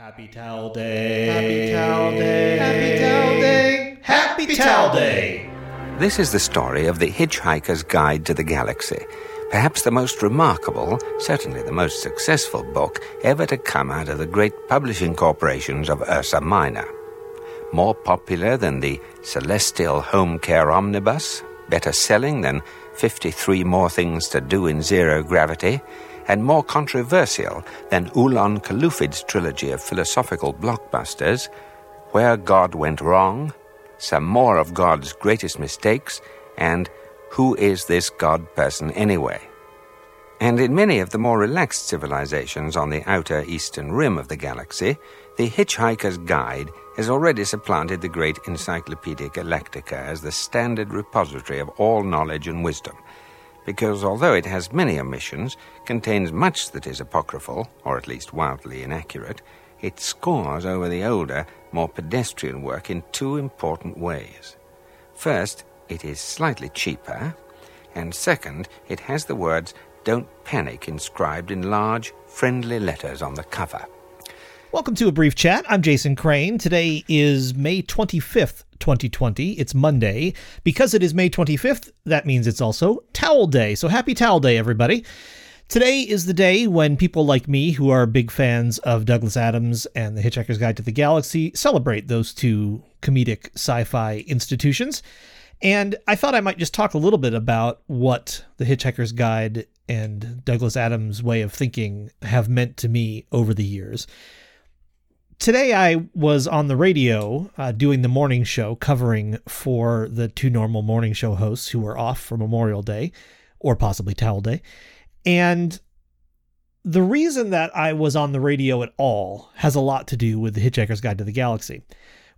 Happy Towel Day. Happy Towel Day. Happy Towel Day. Happy Towel Day. This is the story of the Hitchhiker's Guide to the Galaxy, perhaps the most remarkable, certainly the most successful book ever to come out of the great publishing corporations of Ursa Minor. More popular than the Celestial Home Care Omnibus, better selling than 53 More Things to Do in Zero Gravity, and more controversial than Oolon Colluphid's trilogy of philosophical blockbusters, Where God Went Wrong, some more of God's greatest mistakes, and Who is this God person anyway? And in many of the more relaxed civilizations on the outer eastern rim of the galaxy, the Hitchhiker's Guide has already supplanted the great Encyclopaedia Galactica as the standard repository of all knowledge and wisdom because although it has many omissions, contains much that is apocryphal, or at least wildly inaccurate, it scores over the older, more pedestrian work in two important ways. First, it is slightly cheaper, and second, it has the words Don't Panic inscribed in large, friendly letters on the cover. Welcome to a brief chat. I'm Jason Crane. Today is May 25th, 2020. It's Monday. Because it is May 25th, that means it's also Towel Day. So happy Towel Day, everybody. Today is the day when people like me, who are big fans of Douglas Adams and The Hitchhiker's Guide to the Galaxy, celebrate those two comedic sci fi institutions. And I thought I might just talk a little bit about what The Hitchhiker's Guide and Douglas Adams' way of thinking have meant to me over the years today I was on the radio uh, doing the morning show, covering for the two normal morning show hosts who were off for Memorial Day or possibly Towel Day. And the reason that I was on the radio at all has a lot to do with the Hitchhiker's Guide to the Galaxy.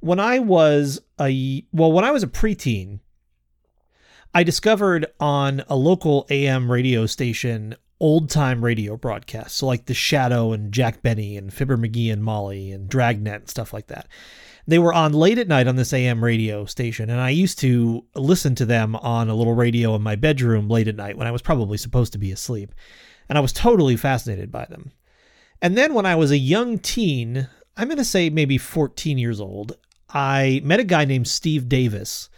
When I was a well, when I was a preteen, I discovered on a local AM radio station old time radio broadcasts. So like The Shadow and Jack Benny and Fibber McGee and Molly and Dragnet and stuff like that. They were on late at night on this AM radio station, and I used to listen to them on a little radio in my bedroom late at night when I was probably supposed to be asleep. And I was totally fascinated by them. And then when I was a young teen, I'm going to say maybe 14 years old, I met a guy named Steve Davis.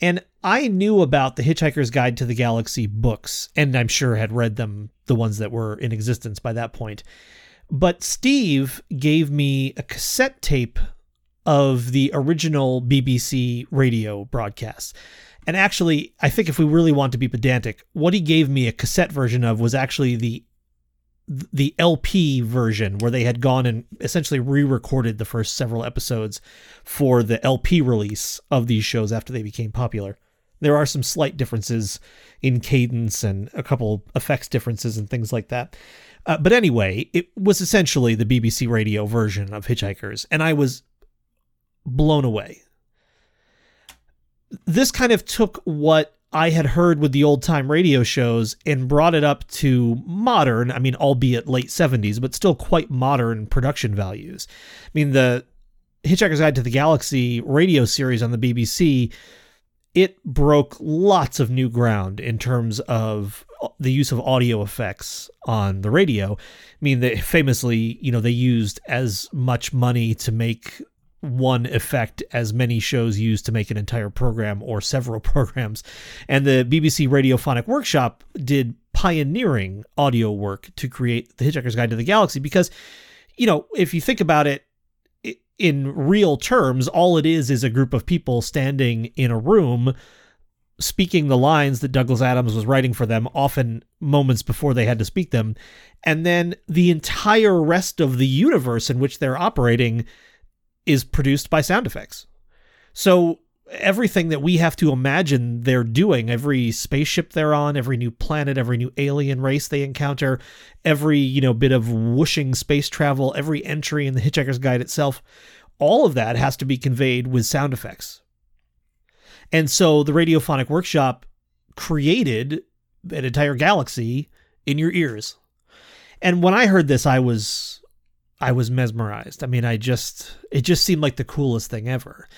And I knew about the Hitchhiker's Guide to the Galaxy books, and I'm sure had read them, the ones that were in existence by that point. But Steve gave me a cassette tape of the original BBC radio broadcasts. And actually, I think if we really want to be pedantic, what he gave me a cassette version of was actually the the LP version where they had gone and essentially re-recorded the first several episodes for the LP release of these shows after they became popular. There are some slight differences in cadence and a couple effects differences and things like that. Uh, but anyway, it was essentially the BBC radio version of Hitchhikers, and I was blown away. This kind of took what I had heard with the old time radio shows and brought it up to modern, I mean, albeit late 70s, but still quite modern production values. I mean, the Hitchhiker's Guide to the Galaxy radio series on the BBC it broke lots of new ground in terms of uh, the use of audio effects on the radio. I mean, they famously, you know, they used as much money to make one effect as many shows use to make an entire program or several programs. And the BBC Radiophonic Workshop did pioneering audio work to create The Hitchhiker's Guide to the Galaxy because, you know, if you think about it, in real terms, all it is is a group of people standing in a room speaking the lines that Douglas Adams was writing for them, often moments before they had to speak them. And then the entire rest of the universe in which they're operating is produced by sound effects. So everything that we have to imagine they're doing every spaceship they're on every new planet every new alien race they encounter every you know bit of whooshing space travel every entry in the hitchhiker's guide itself all of that has to be conveyed with sound effects. And so the radiophonic workshop created an entire galaxy in your ears. And when i heard this i was i was mesmerized. I mean i just it just seemed like the coolest thing ever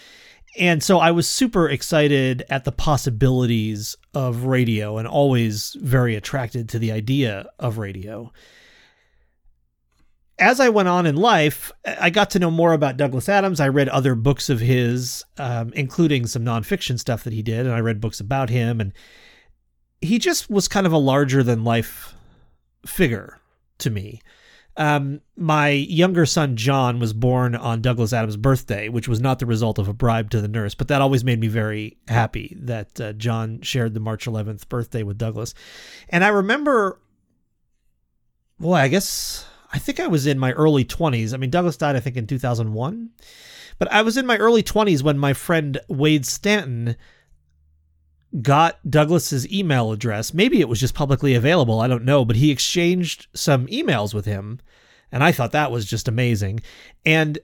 and so I was super excited at the possibilities of radio and always very attracted to the idea of radio. as I went on in life, I got to know more about Douglas Adams. I read other books of his, um, including some nonfiction stuff that he did, and I read books about him. And he just was kind of a larger than life figure to me. Um, my younger son John was born on Douglas Adams' birthday, which was not the result of a bribe to the nurse, but that always made me very happy that uh, John shared the March 11th birthday with Douglas. And I remember, boy, I guess I think I was in my early 20s. I mean, Douglas died, I think, in 2001, but I was in my early 20s when my friend Wade Stanton got Douglas's email address. Maybe it was just publicly available, I don't know, but he exchanged some emails with him, and I thought that was just amazing. And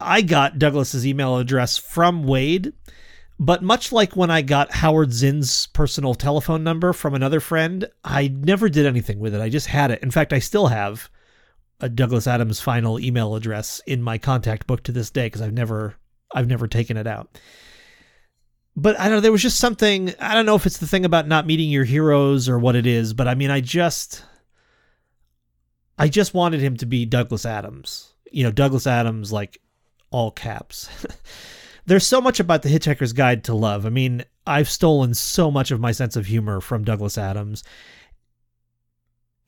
I got Douglas's email address from Wade, but much like when I got Howard Zinn's personal telephone number from another friend, I never did anything with it. I just had it. In fact, I still have a Douglas Adams final email address in my contact book to this day because I've never I've never taken it out but I don't know, there was just something, I don't know if it's the thing about not meeting your heroes or what it is, but I mean, I just, I just wanted him to be Douglas Adams. You know, Douglas Adams, like all caps. There's so much about the Hitchhiker's Guide to Love. I mean, I've stolen so much of my sense of humor from Douglas Adams.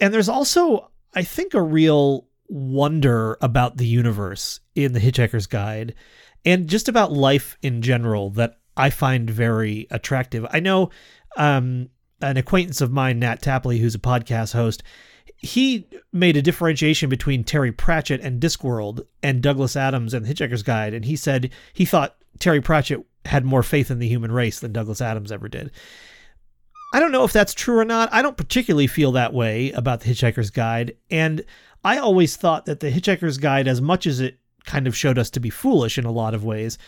And there's also, I think, a real wonder about the universe in the Hitchhiker's Guide and just about life in general that I find very attractive. I know um, an acquaintance of mine, Nat Tapley, who's a podcast host, he made a differentiation between Terry Pratchett and Discworld and Douglas Adams and the Hitchhiker's Guide. And he said he thought Terry Pratchett had more faith in the human race than Douglas Adams ever did. I don't know if that's true or not. I don't particularly feel that way about the Hitchhiker's Guide. And I always thought that the Hitchhiker's Guide, as much as it kind of showed us to be foolish in a lot of ways,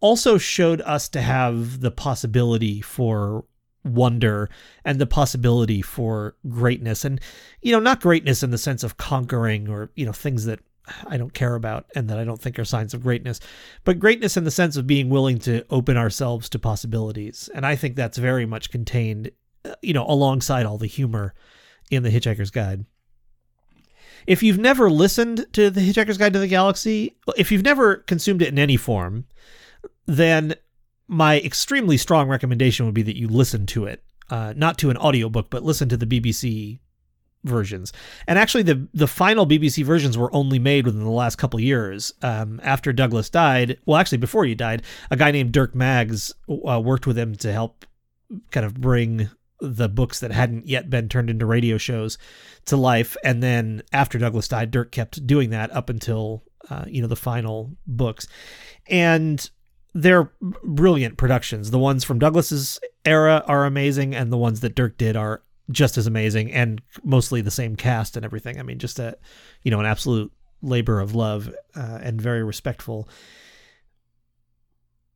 also showed us to have the possibility for wonder and the possibility for greatness. And you know not greatness in the sense of conquering or you know things that I don't care about and that I don't think are signs of greatness but greatness in the sense of being willing to open ourselves to possibilities. And I think that's very much contained uh, you know alongside all the humor in the Hitchhiker's Guide. If you've never listened to the Hitchhiker's Guide to the Galaxy if you've never consumed it in any form then my extremely strong recommendation would be that you listen to it, uh, not to an audiobook, but listen to the BBC versions. And actually, the the final BBC versions were only made within the last couple years. Um, after Douglas died, well, actually before he died, a guy named Dirk Maggs uh, worked with him to help kind of bring the books that hadn't yet been turned into radio shows to life. And then after Douglas died, Dirk kept doing that up until uh, you know the final books. And they're brilliant productions. The ones from Douglas's era are amazing, and the ones that Dirk did are just as amazing, and mostly the same cast and everything. I mean, just a you know an absolute labor of love uh, and very respectful.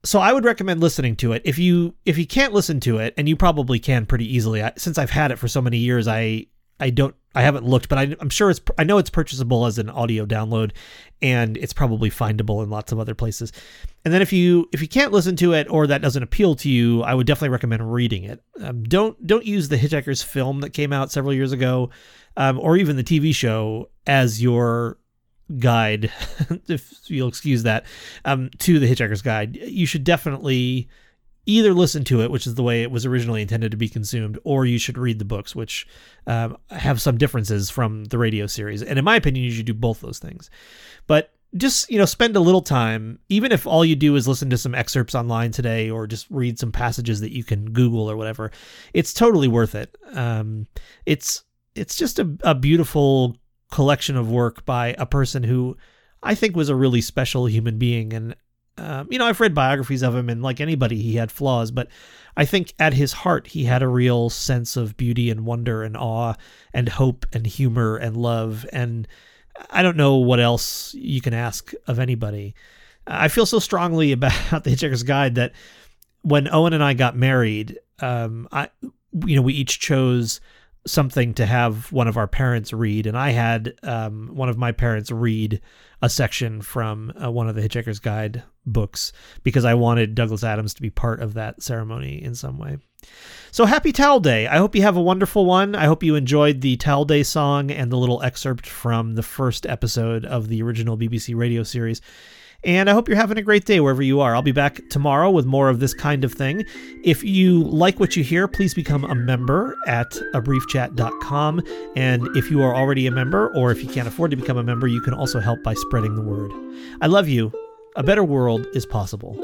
So I would recommend listening to it. If you if you can't listen to it, and you probably can pretty easily, I, since I've had it for so many years, I I don't I haven't looked, but I, am sure it's I know it's purchasable as an audio download, and it's probably findable in lots of other places. And then if you if you can't listen to it or that doesn't appeal to you, I would definitely recommend reading it. Um, don't don't use the Hitchhiker's film that came out several years ago, um, or even the TV show as your guide, if you'll excuse that, um, to the Hitchhiker's Guide. You should definitely either listen to it, which is the way it was originally intended to be consumed, or you should read the books, which um, have some differences from the radio series. And in my opinion, you should do both those things. But just you know spend a little time even if all you do is listen to some excerpts online today or just read some passages that you can google or whatever it's totally worth it um, it's it's just a, a beautiful collection of work by a person who i think was a really special human being and um, you know, I've read biographies of him, and like anybody, he had flaws, but I think at his heart, he had a real sense of beauty and wonder and awe and hope and humor and love. And I don't know what else you can ask of anybody. I feel so strongly about the Hitchhiker's Guide that when Owen and I got married, um, I, you know, we each chose something to have one of our parents read, and I had um, one of my parents read a section from uh, one of the Hitchhiker's Guide books because I wanted Douglas Adams to be part of that ceremony in some way. So happy Towel Day. I hope you have a wonderful one. I hope you enjoyed the Towel Day song and the little excerpt from the first episode of the original BBC radio series. And I hope you're having a great day wherever you are. I'll be back tomorrow with more of this kind of thing. If you like what you hear, please become a member at abriefchat.com. And if you are already a member, or if you can't afford to become a member, you can also help by spreading the word. I love you. A better world is possible.